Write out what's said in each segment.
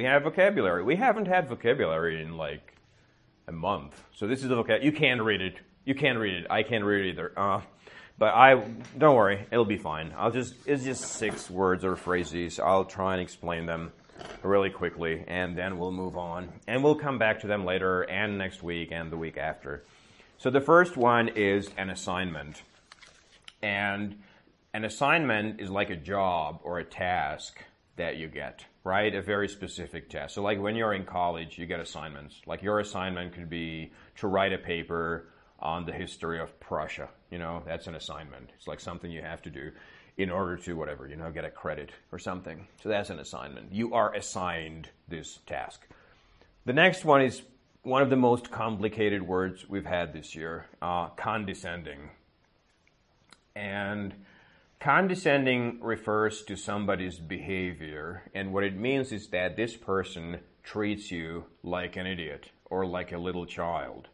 we have vocabulary. We haven't had vocabulary in like a month. So this is the vocabulary. You can't read it. You can't read it. I can't read it either. Uh, but I don't worry, it'll be fine. I'll just it's just six words or phrases. I'll try and explain them really quickly, and then we'll move on, and we'll come back to them later, and next week, and the week after. So the first one is an assignment, and an assignment is like a job or a task that you get, right? A very specific test. So like when you're in college, you get assignments. Like your assignment could be to write a paper on the history of Prussia. You know, that's an assignment. It's like something you have to do in order to whatever, you know, get a credit or something. So that's an assignment. You are assigned this task. The next one is one of the most complicated words we've had this year, uh, condescending. And condescending refers to somebody's behavior, and what it means is that this person treats you like an idiot or like a little child.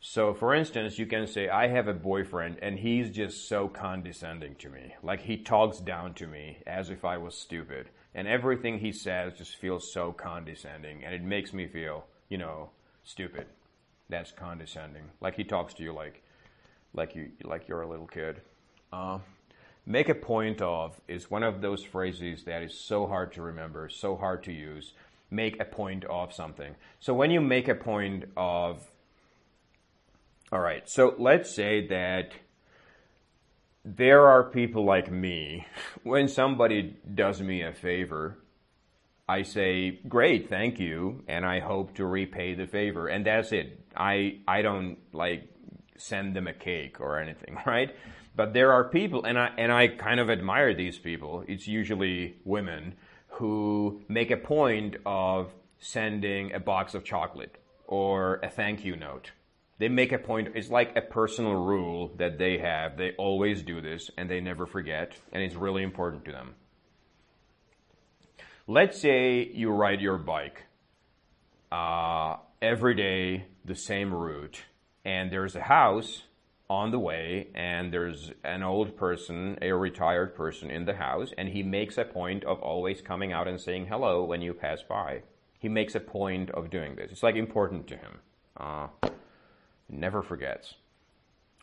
So, for instance, you can say, I have a boyfriend and he's just so condescending to me. Like he talks down to me as if I was stupid. And everything he says just feels so condescending and it makes me feel, you know, stupid. That's condescending. Like he talks to you like, like you, like you're a little kid. Uh, make a point of is one of those phrases that is so hard to remember, so hard to use. Make a point of something. So when you make a point of all right, so let's say that there are people like me. When somebody does me a favor, I say, "Great, thank you," and I hope to repay the favor, and that's it. I I don't like send them a cake or anything, right? But there are people, and I and I kind of admire these people. It's usually women who make a point of sending a box of chocolate or a thank you note they make a point, it's like a personal rule that they have. They always do this and they never forget, and it's really important to them. Let's say you ride your bike uh, every day, the same route, and there's a house on the way, and there's an old person, a retired person in the house, and he makes a point of always coming out and saying hello when you pass by. He makes a point of doing this. It's like important to him. Uh, never forgets.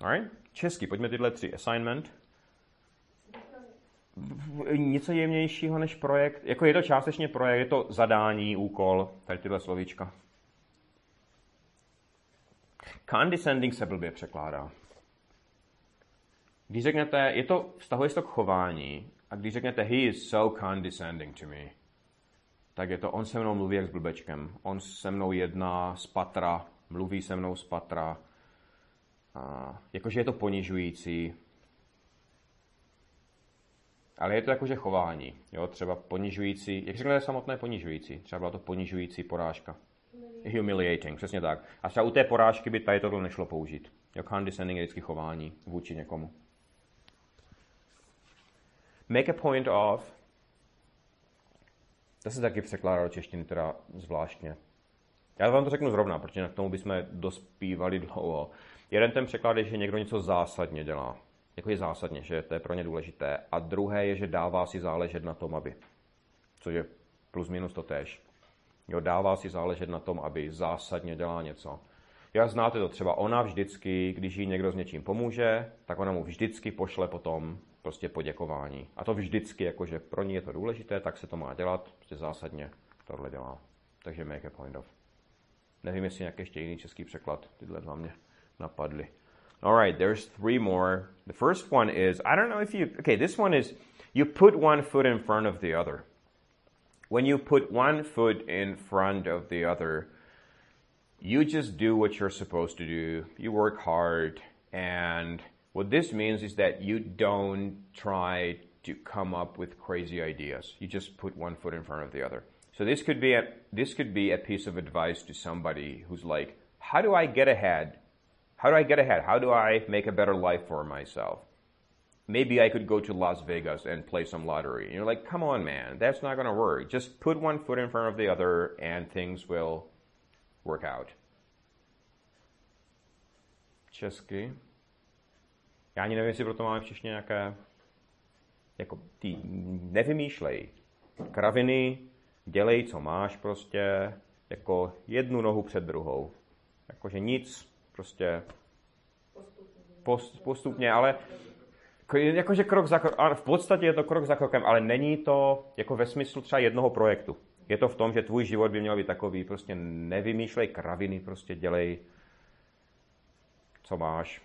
Alright? Česky, pojďme tyhle tři. Assignment. Něco jemnějšího než projekt. Jako je to částečně projekt, je to zadání, úkol, tady tyhle slovíčka. Condescending se blbě překládá. Když řeknete, je to, vztahuje se to k chování, a když řeknete, he is so condescending to me, tak je to, on se mnou mluví jak s blbečkem. On se mnou jedná z patra, mluví se mnou z patra, a jakože je to ponižující, ale je to jakože chování, jo, třeba ponižující, jak řeknete samotné ponižující, třeba byla to ponižující porážka. Humiliating, přesně tak. A třeba u té porážky by tady tohle nešlo použít. Jo, condescending je vždycky chování vůči někomu. Make a point of, to se taky překládá do češtiny teda zvláštně. Já vám to řeknu zrovna, protože k tomu bychom dospívali dlouho. Jeden ten překlad je, že někdo něco zásadně dělá. Jako je zásadně, že to je pro ně důležité. A druhé je, že dává si záležet na tom, aby. Což je plus minus to tež. Jo, dává si záležet na tom, aby zásadně dělá něco. Já znáte to třeba, ona vždycky, když jí někdo s něčím pomůže, tak ona mu vždycky pošle potom prostě poděkování. A to vždycky, jakože pro ní je to důležité, tak se to má dělat, prostě zásadně tohle dělá. Takže make a point of. Nevím, jestli nějaký ještě jiný český překlad, tyhle dva mě napadly. All right, there's three more. The first one is I don't know if you, okay, this one is you put one foot in front of the other. When you put one foot in front of the other, you just do what you're supposed to do. You work hard. And what this means is that you don't try to come up with crazy ideas. You just put one foot in front of the other. So this could be a, this could be a piece of advice to somebody who's like, how do I get ahead how do I get ahead? How do I make a better life for myself? Maybe I could go to Las Vegas and play some lottery. And you're like, come on, man, that's not going to work. Just put one foot in front of the other and things will work out. Česky. Já ani nevím, jestli proto máme všichni nějaké, jako ty nevymýšlej. Kraviny, Dělej, co máš prostě, jako jednu nohu před druhou. Jakože nic, prostě post, postupně, ale jakože krok za krok, v podstatě je to krok za krokem, ale není to jako ve smyslu třeba jednoho projektu. Je to v tom, že tvůj život by měl být takový, prostě nevymýšlej kraviny, prostě dělej, co máš.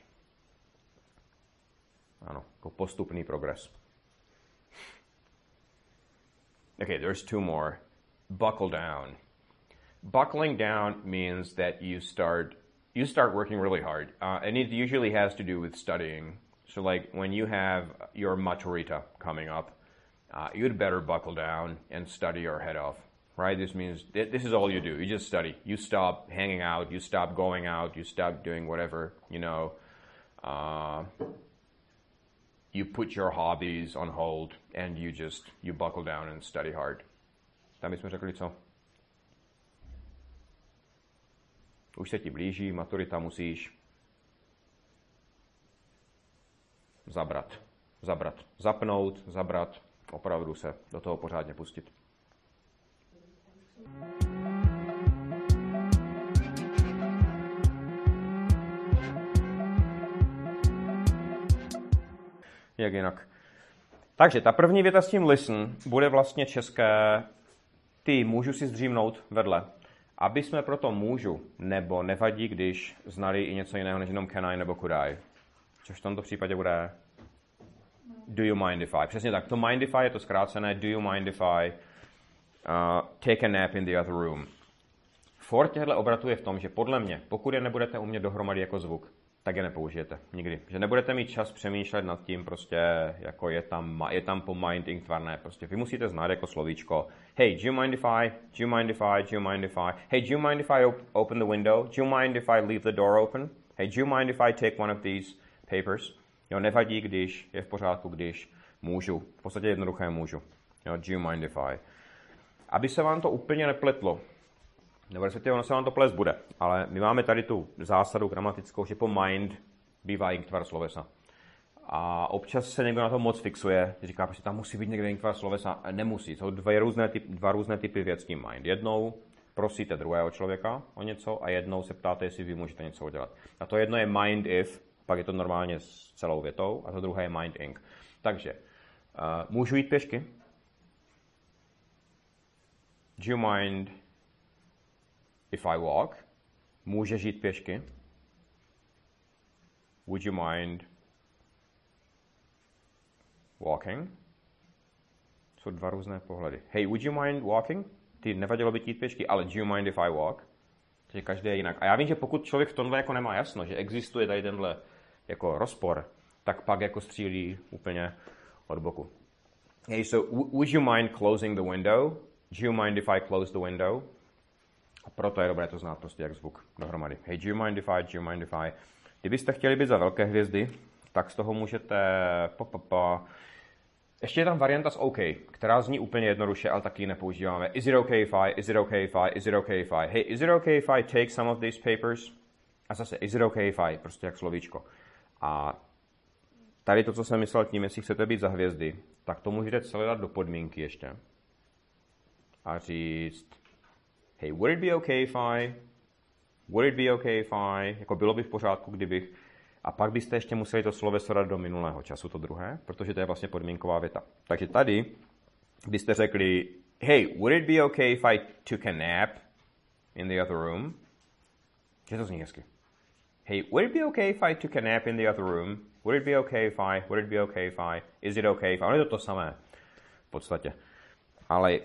Ano, jako postupný progres. Okay, there's two more. Buckle down. Buckling down means that you start you start working really hard, uh, and it usually has to do with studying. So, like when you have your maturita coming up, uh, you'd better buckle down and study your head off right? This means th- this is all you do. You just study. You stop hanging out. You stop going out. You stop doing whatever, you know. Uh, you put your hobbies on hold and you just, you buckle down and study hard. Tam bychom řekli co? Už se ti blíží, maturita musíš zabrat. Zabrat. Zapnout, zabrat, opravdu se do toho pořádně pustit. Jak jinak. Takže ta první věta s tím listen bude vlastně české ty můžu si zdřímnout vedle. Aby jsme proto můžu nebo nevadí, když znali i něco jiného než jenom can I nebo could I. Což v tomto případě bude do you mind if I. Přesně tak. To mind if I je to zkrácené do you mind if I take a nap in the other room. For těchto obratů je v tom, že podle mě, pokud je nebudete umět dohromady jako zvuk, tak je nepoužijete. Nikdy. Že nebudete mít čas přemýšlet nad tím, prostě, jako je tam, je tam po minding tvarné. Prostě vy musíte znát jako slovíčko. Hey, do you mind if I? Do you mind if I? Do you mind if I? Hey, do you mind if I op- open the window? Do you mind if I leave the door open? Hey, do you mind if I take one of these papers? Jo, nevadí, když je v pořádku, když můžu. V podstatě jednoduché můžu. Jo, do you mind if I? Aby se vám to úplně nepletlo, nebo respektive ono se vám to ples bude, ale my máme tady tu zásadu gramatickou, že po mind bývá inktvar slovesa. A občas se někdo na to moc fixuje, říká, že tam musí být někde inktvar slovesa. Nemusí, jsou dva různé, typ, dva různé typy věc tím mind. Jednou prosíte druhého člověka o něco a jednou se ptáte, jestli vy můžete něco udělat. A to jedno je mind if, pak je to normálně s celou větou, a to druhé je mind ink. Takže, uh, můžu jít pěšky? Do you mind if I walk? Může žít pěšky? Would you mind walking? Jsou dva různé pohledy. Hey, would you mind walking? Ty nevadilo by jít pěšky, ale do you mind if I walk? Takže každý je jinak. A já vím, že pokud člověk v tomhle jako nemá jasno, že existuje tady tenhle jako rozpor, tak pak jako střílí úplně od boku. Hey, so would you mind closing the window? Do you mind if I close the window? A proto je dobré to znát prostě jak zvuk dohromady. Hey, do you mind if I, do you mind if I. Kdybyste chtěli být za velké hvězdy, tak z toho můžete... Pa, pa, pa. Ještě je tam varianta s OK, která zní úplně jednoduše, ale taky ji nepoužíváme. Is it okay if I, is it okay if I, is it okay if I. Hey, is it okay if I take some of these papers? A zase, is it okay if I, prostě jak slovíčko. A tady to, co jsem myslel tím, jestli chcete být za hvězdy, tak to můžete celé dát do podmínky ještě. A říct, hey, would it be okay if I, would it be okay if I, jako bylo by v pořádku, kdybych, a pak byste ještě museli to sloveso dát do minulého času, to druhé, protože to je vlastně podmínková věta. Takže tady byste řekli, hey, would it be okay if I took a nap in the other room? Že to zní hezky. Hey, would it be okay if I took a nap in the other room? Would it be okay if I, would it be okay if I, is it okay if I? Ono je to to samé v podstatě. Ale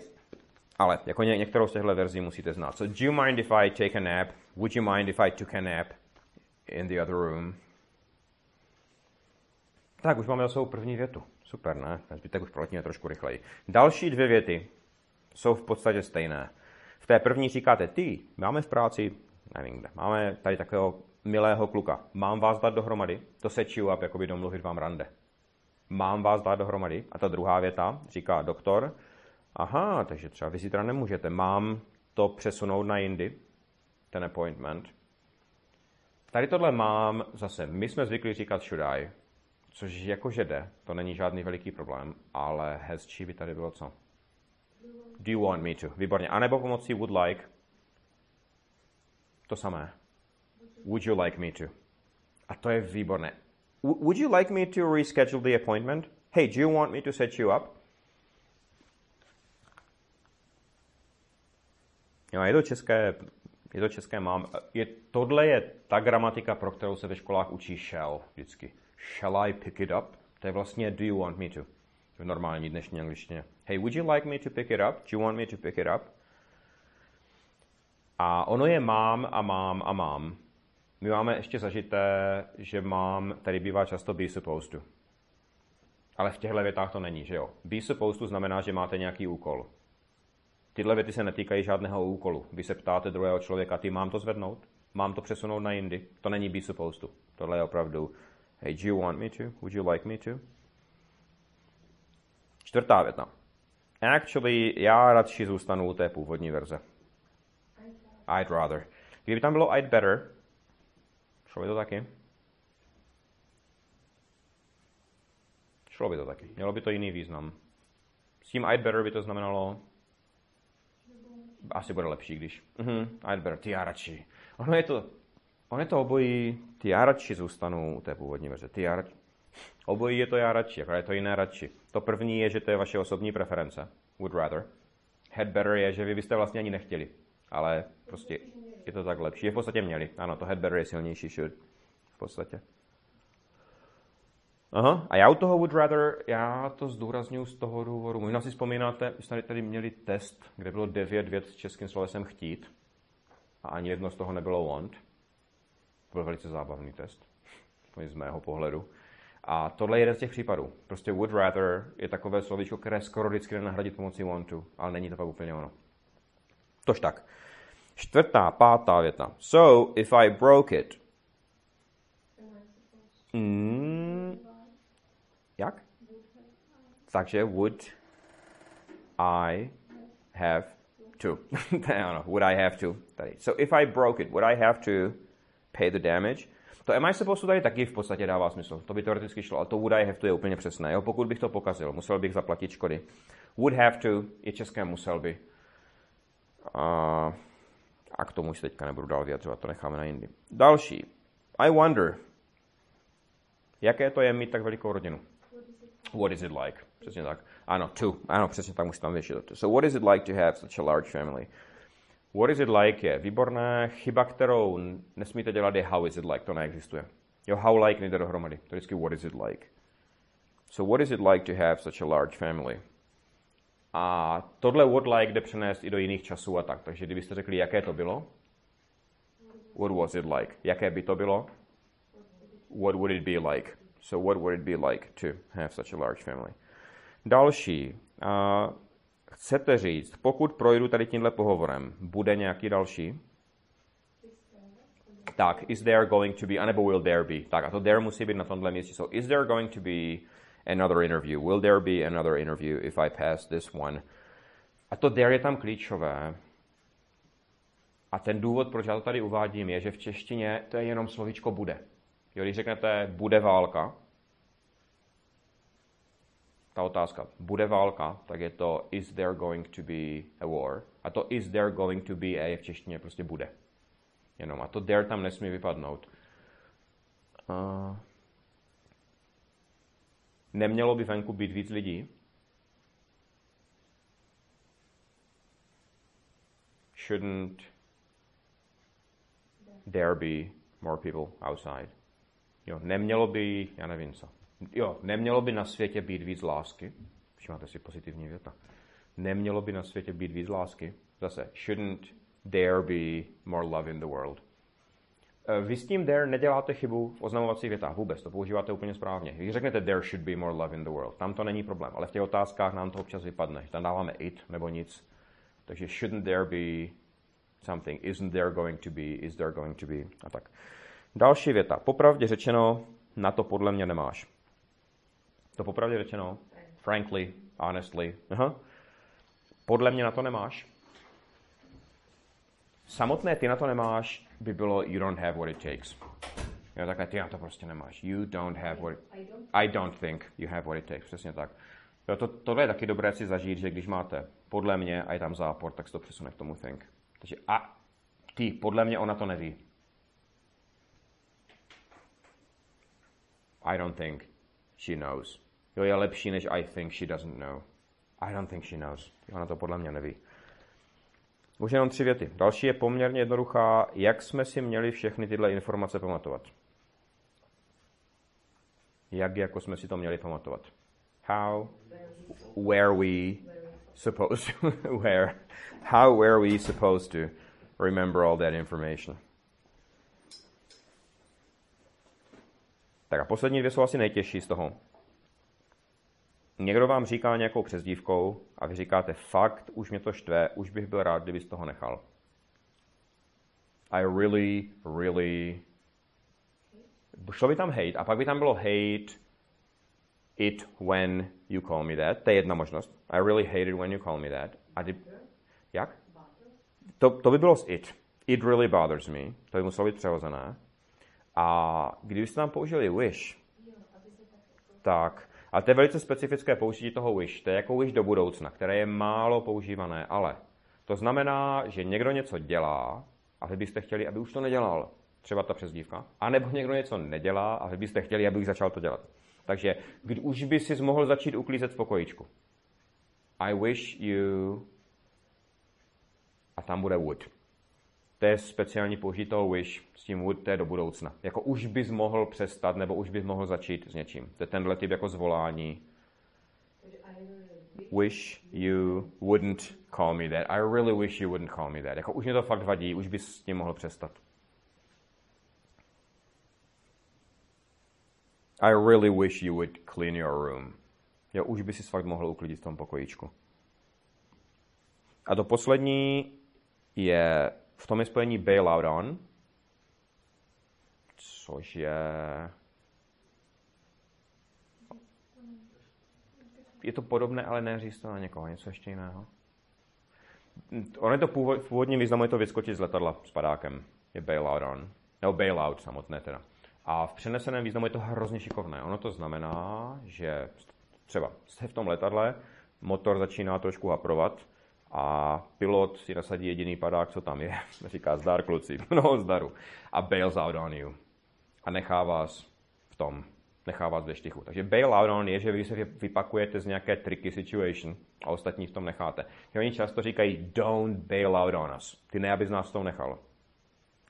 ale jako ně, některou z těchto verzí musíte znát. So, do you mind if I take a nap? Would you mind if I took a nap in the other room? Tak, už máme za svou první větu. Super, ne? Zbytek už proletíme trošku rychleji. Další dvě věty jsou v podstatě stejné. V té první říkáte, ty, máme v práci, nevím kde, máme tady takového milého kluka. Mám vás dát dohromady? To se you up, jako by domluvit vám rande. Mám vás dát dohromady? A ta druhá věta říká doktor, Aha, takže třeba vy zítra nemůžete. Mám to přesunout na jindy, ten appointment. Tady tohle mám zase, my jsme zvyklí říkat should I, což jakože jde, to není žádný veliký problém, ale hezčí by tady bylo co? Do you want me to? Výborně. A nebo pomocí would like. To samé. Would you like me to? A to je výborné. Would you like me to reschedule the appointment? Hey, do you want me to set you up? Jo, je to české, je to české mám. Je, tohle je ta gramatika, pro kterou se ve školách učí shall vždycky. Shall I pick it up? To je vlastně do you want me to? V normální dnešní angličtině. Hey, would you like me to pick it up? Do you want me to pick it up? A ono je mám a mám a mám. My máme ještě zažité, že mám, tady bývá často be supposed to. Ale v těchto větách to není, že jo? Be supposed to znamená, že máte nějaký úkol. Tyhle věty se netýkají žádného úkolu. Vy se ptáte druhého člověka, ty mám to zvednout? Mám to přesunout na jindy? To není be supposed to. Tohle je opravdu, hey, do you want me to? Would you like me to? Čtvrtá věta. Actually, já radši zůstanu u té původní verze. I'd rather. Kdyby tam bylo I'd better, šlo by to taky? Šlo by to taky. Mělo by to jiný význam. S tím I'd better by to znamenalo asi bude lepší, když. Mhm, I'd better, ty já radši. Ono je to, ono je to obojí, ty já radši zůstanu u té původní verze. Ty já radši. Obojí je to já radši, akorát je to jiné radši. To první je, že to je vaše osobní preference. Would rather. Had better je, že vy byste vlastně ani nechtěli. Ale prostě je to tak lepší. Je v podstatě měli. Ano, to had better je silnější should. V podstatě. Aha, a já u toho would rather, já to zdůraznuju z toho důvodu. Možná si vzpomínáte, jsme tady měli test, kde bylo devět vět s českým slovesem chtít a ani jedno z toho nebylo want. To byl velice zábavný test, z mého pohledu. A tohle je jeden z těch případů. Prostě would rather je takové slovíčko, které skoro vždycky nahradit pomocí want to, ale není to pak úplně ono. Tož tak. Čtvrtá, pátá věta. So, if I broke it. Mm, jak? Takže would I have to. ano, would I have to. Tady. So if I broke it, would I have to pay the damage? To am I supposed to tady taky v podstatě dává smysl. To by teoreticky šlo, ale to would I have to je úplně přesné. Jo? Pokud bych to pokazil, musel bych zaplatit škody. Would have to je české musel by. A, a k tomu se teďka nebudu dál vyjadřovat, to necháme na jindy. Další. I wonder. Jaké to je mít tak velikou rodinu? What is it like? Přesně tak. Ano, two. Ano, přesně tak musím tam věšit. So what is it like to have such a large family? What is it like je výborné. Chyba, kterou nesmíte dělat, je how is it like. To neexistuje. Jo, how like nejde dohromady. To je vždycky what is it like. So what is it like to have such a large family? A tohle what like jde přenést i do jiných časů a tak. Takže kdybyste řekli, jaké to bylo, what was it like? Jaké by to bylo? What would it be like? So what would it be like to have such a large family? Další. Uh, chcete říct, pokud projdu tady tímhle pohovorem, bude nějaký další? Tak, is there going to be, anebo will there be? Tak, a to there musí být na tomhle místě. So, is there going to be another interview? Will there be another interview if I pass this one? A to there je tam klíčové. A ten důvod, proč já to tady uvádím, je, že v češtině to je jenom slovíčko bude. Jo, když řeknete bude válka, ta otázka, bude válka, tak je to is there going to be a war. A to is there going to be a je v češtině prostě bude. Jenom. A to there tam nesmí vypadnout. Uh, nemělo by venku být víc lidí? Shouldn't there be more people outside? Jo, nemělo by, já nevím co. Jo, nemělo by na světě být víc lásky. Všimáte si pozitivní věta. Nemělo by na světě být víc lásky. Zase, shouldn't there be more love in the world. Vy s tím there neděláte chybu v oznamovacích větách vůbec, to používáte úplně správně. Když řeknete there should be more love in the world, tam to není problém, ale v těch otázkách nám to občas vypadne, že tam dáváme it nebo nic. Takže shouldn't there be something, isn't there going to be, is there going to be a tak. Další věta. Popravdě řečeno, na to podle mě nemáš. To popravdě řečeno, frankly, honestly, aha. podle mě na to nemáš. Samotné ty na to nemáš by bylo you don't have what it takes. Jo, takhle ty na to prostě nemáš. You don't have what it, I don't think you have what it takes. Přesně tak. Jo, to, tohle je taky dobré si zažít, že když máte podle mě a je tam zápor, tak se to přesune k tomu think. Takže a ty, podle mě ona to neví. I don't think she knows. Jo, je lepší, než I think she doesn't know. I don't think she knows. Ona to podle mě neví. Už jenom tři věty. Další je poměrně jednoduchá. Jak jsme si měli všechny tyhle informace pamatovat? Jak jako jsme si to měli pamatovat? How, where we supposed to, where, how were we supposed to remember all that information? Tak a poslední dvě jsou asi nejtěžší z toho. Někdo vám říká nějakou přezdívkou a vy říkáte, fakt, už mě to štve, už bych byl rád, kdybys toho nechal. I really, really... Šlo by tam hate a pak by tam bylo hate it when you call me that. To je jedna možnost. I really hate it when you call me that. A kdy... Jak? To, to by bylo s it. It really bothers me. To by muselo být přehozené. A kdybyste tam použili wish, tak a to je velice specifické použití toho wish. To je jako wish do budoucna, které je málo používané, ale to znamená, že někdo něco dělá a vy byste chtěli, aby už to nedělal. Třeba ta přezdívka. A nebo někdo něco nedělá a vy byste chtěli, aby už začal to dělat. Takže kdy už by si mohl začít uklízet v pokojičku. I wish you... A tam bude would to je speciální použití toho wish s tím would, to je do budoucna. Jako už bys mohl přestat, nebo už bys mohl začít s něčím. To je tenhle typ jako zvolání. Wish you wouldn't call me that. I really wish you wouldn't call me that. Jako už mě to fakt vadí, už bys s tím mohl přestat. I really wish you would clean your room. Jo, už by si fakt mohl uklidit v tom pokojíčku. A to poslední je v tom je spojení bailout on, což je... Je to podobné, ale neříct to na někoho, něco ještě jiného. On je to původ, v původním významu je to vyskočit z letadla s padákem. Je bailout on. Nebo bailout samotné teda. A v přeneseném významu je to hrozně šikovné. Ono to znamená, že třeba jste v tom letadle, motor začíná trošku haprovat, a pilot si nasadí jediný padák, co tam je. Říká zdar, kluci, mnoho zdaru. A bails out on you. A nechá vás v tom, nechá vás ve štychu. Takže bail out on je, že vy se vypakujete z nějaké tricky situation a ostatní v tom necháte. Jo, oni často říkají, don't bail out on us. Ty ne, abys nás v tom nechal.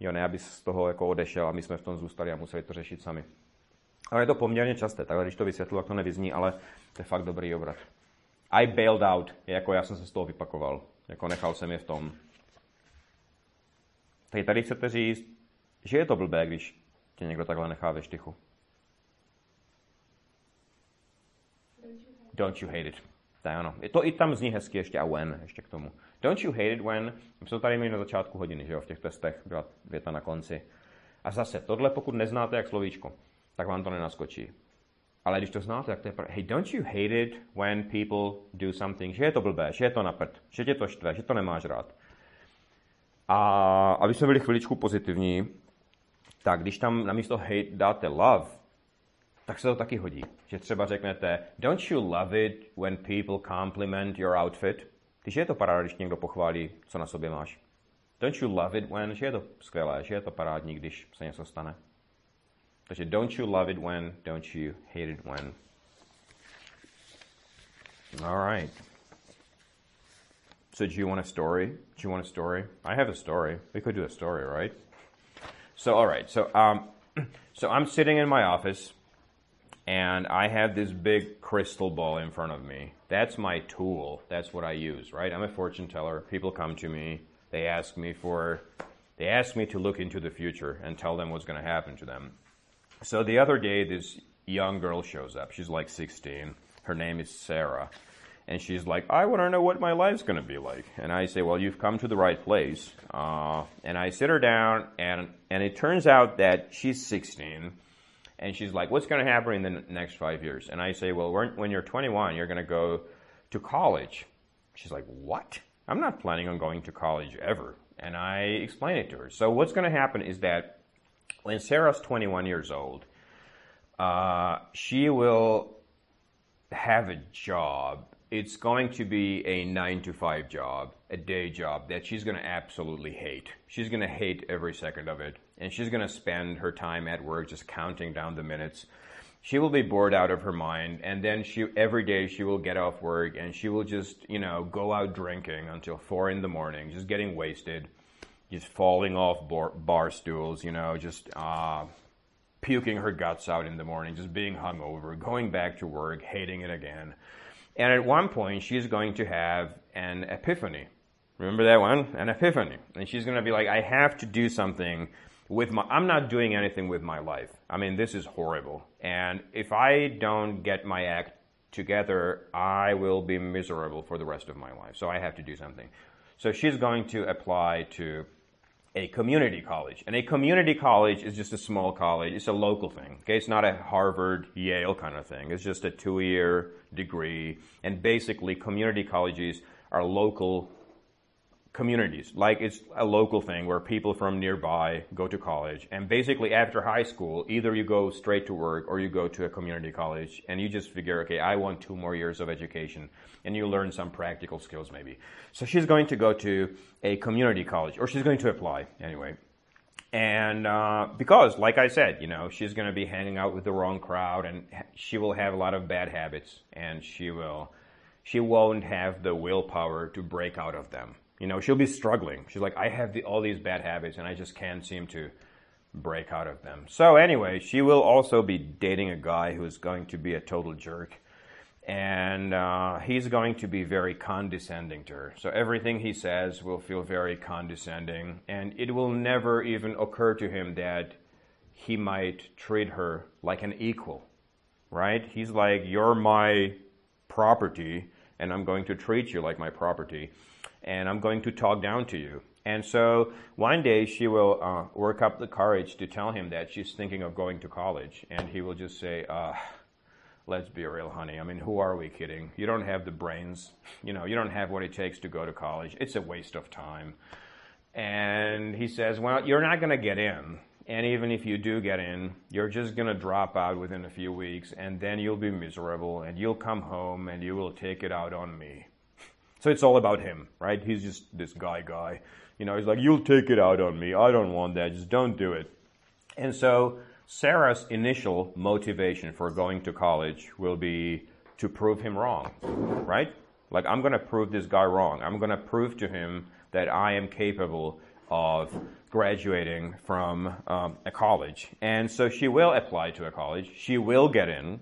Jo, ne, abys z toho jako odešel a my jsme v tom zůstali a museli to řešit sami. Ale je to poměrně časté, takhle když to vysvětlu, tak to nevyzní, ale to je fakt dobrý obrat. I bailed out, jako já jsem se z toho vypakoval. Jako nechal jsem je v tom. Tady tady chcete říct, že je to blbé, když tě někdo takhle nechá ve štychu. Don't you hate it. To je. To i tam zní hezky ještě a when, ještě k tomu. Don't you hate it when, my jsme tady měli na začátku hodiny, že jo, v těch testech byla věta na konci. A zase, tohle pokud neznáte jak slovíčko, tak vám to nenaskočí. Ale když to znáte, tak to je pr- Hey, don't you hate it when people do something? Že je to blbé, že je to naprt, že tě to štve, že to nemáš rád. A aby jsme byli chviličku pozitivní, tak když tam namísto hate dáte love, tak se to taky hodí. Že třeba řeknete, don't you love it when people compliment your outfit? Když je to paráda, když někdo pochválí, co na sobě máš. Don't you love it when, že je to skvělé, že je to parádní, když se něco stane. Takže don't you love it when, don't you hate it when. All right. So do you want a story? Do you want a story? I have a story. We could do a story, right? So all right. So um, so I'm sitting in my office, and I have this big crystal ball in front of me. That's my tool. That's what I use, right? I'm a fortune teller. People come to me. They ask me for. They ask me to look into the future and tell them what's going to happen to them. So the other day, this young girl shows up. She's like 16. Her name is Sarah. And she's like, I want to know what my life's going to be like. And I say, Well, you've come to the right place. Uh, and I sit her down, and, and it turns out that she's 16. And she's like, What's going to happen in the next five years? And I say, Well, when you're 21, you're going to go to college. She's like, What? I'm not planning on going to college ever. And I explain it to her. So, what's going to happen is that when Sarah's 21 years old, uh, she will have a job, it's going to be a nine to five job, a day job that she's going to absolutely hate. She's going to hate every second of it. And she's going to spend her time at work just counting down the minutes. She will be bored out of her mind. And then she, every day she will get off work and she will just, you know, go out drinking until four in the morning, just getting wasted, just falling off bar, bar stools, you know, just, uh, puking her guts out in the morning, just being hungover, going back to work, hating it again. And at one point, she's going to have an epiphany. Remember that one? An epiphany. And she's going to be like, I have to do something with my, I'm not doing anything with my life. I mean, this is horrible. And if I don't get my act together, I will be miserable for the rest of my life. So I have to do something. So she's going to apply to a community college. And a community college is just a small college. It's a local thing. Okay, it's not a Harvard, Yale kind of thing. It's just a two-year degree. And basically, community colleges are local communities. Like it's a local thing where people from nearby go to college. And basically after high school, either you go straight to work or you go to a community college and you just figure, okay, I want two more years of education and you learn some practical skills maybe. So she's going to go to a community college or she's going to apply anyway. And uh, because, like I said, you know, she's going to be hanging out with the wrong crowd, and she will have a lot of bad habits, and she will, she won't have the willpower to break out of them. You know, she'll be struggling. She's like, I have the, all these bad habits and I just can't seem to break out of them. So anyway, she will also be dating a guy who is going to be a total jerk. And uh, he's going to be very condescending to her. So everything he says will feel very condescending. And it will never even occur to him that he might treat her like an equal, right? He's like, You're my property, and I'm going to treat you like my property and I'm going to talk down to you. And so one day she will uh, work up the courage to tell him that she's thinking of going to college. And he will just say, uh, let's be real, honey. I mean, who are we kidding? You don't have the brains. You know, you don't have what it takes to go to college. It's a waste of time. And he says, well, you're not going to get in. And even if you do get in, you're just going to drop out within a few weeks and then you'll be miserable and you'll come home and you will take it out on me. So it's all about him, right? He's just this guy guy. You know, he's like, you'll take it out on me. I don't want that. Just don't do it. And so Sarah's initial motivation for going to college will be to prove him wrong, right? Like, I'm going to prove this guy wrong. I'm going to prove to him that I am capable of graduating from um, a college. And so she will apply to a college. She will get in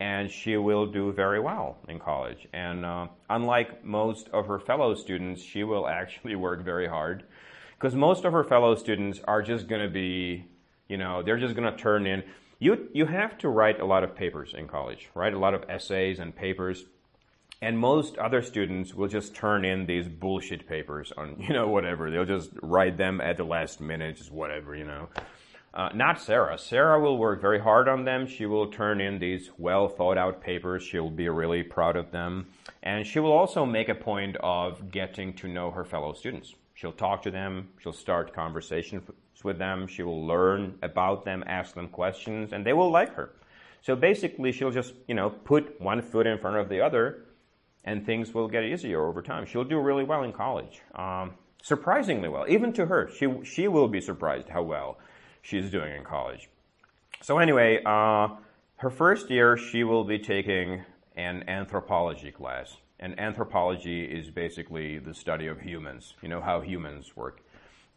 and she will do very well in college. And uh, unlike most of her fellow students, she will actually work very hard because most of her fellow students are just going to be, you know, they're just going to turn in. You you have to write a lot of papers in college, right? A lot of essays and papers. And most other students will just turn in these bullshit papers on, you know, whatever. They'll just write them at the last minute, just whatever, you know. Uh, not Sarah. Sarah will work very hard on them. She will turn in these well thought out papers. She'll be really proud of them. And she will also make a point of getting to know her fellow students. She'll talk to them. She'll start conversations with them. She will learn about them, ask them questions, and they will like her. So basically, she'll just, you know, put one foot in front of the other, and things will get easier over time. She'll do really well in college. Um, surprisingly well. Even to her, she, she will be surprised how well she's doing in college. So anyway, uh, her first year she will be taking an anthropology class. And anthropology is basically the study of humans, you know, how humans work.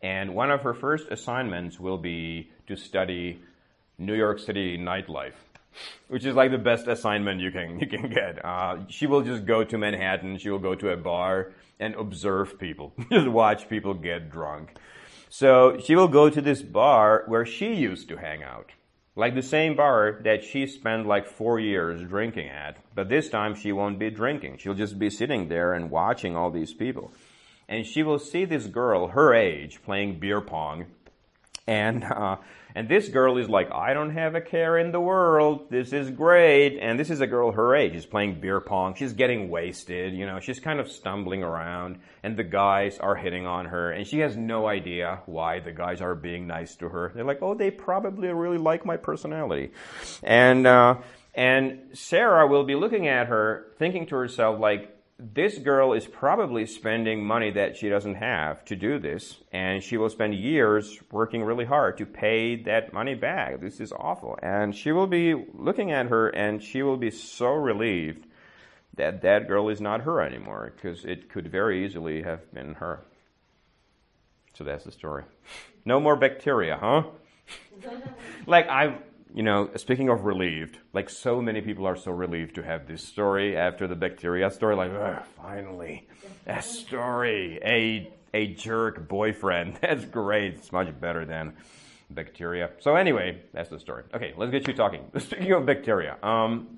And one of her first assignments will be to study New York City nightlife, which is like the best assignment you can you can get. Uh, she will just go to Manhattan. She will go to a bar and observe people, just watch people get drunk. So she will go to this bar where she used to hang out. Like the same bar that she spent like four years drinking at. But this time she won't be drinking. She'll just be sitting there and watching all these people. And she will see this girl, her age, playing beer pong. And, uh, and this girl is like, I don't have a care in the world. This is great. And this is a girl her age. She's playing beer pong. She's getting wasted. You know, she's kind of stumbling around and the guys are hitting on her and she has no idea why the guys are being nice to her. They're like, oh, they probably really like my personality. And, uh, And Sarah will be looking at her, thinking to herself, like, this girl is probably spending money that she doesn't have to do this, and she will spend years working really hard to pay that money back. This is awful. And she will be looking at her, and she will be so relieved that that girl is not her anymore, because it could very easily have been her. So that's the story. No more bacteria, huh? like I you know, speaking of relieved, like so many people are so relieved to have this story after the bacteria story. Like, finally, a story, a a jerk boyfriend. That's great. It's much better than bacteria. So anyway, that's the story. Okay, let's get you talking. Speaking of bacteria, um,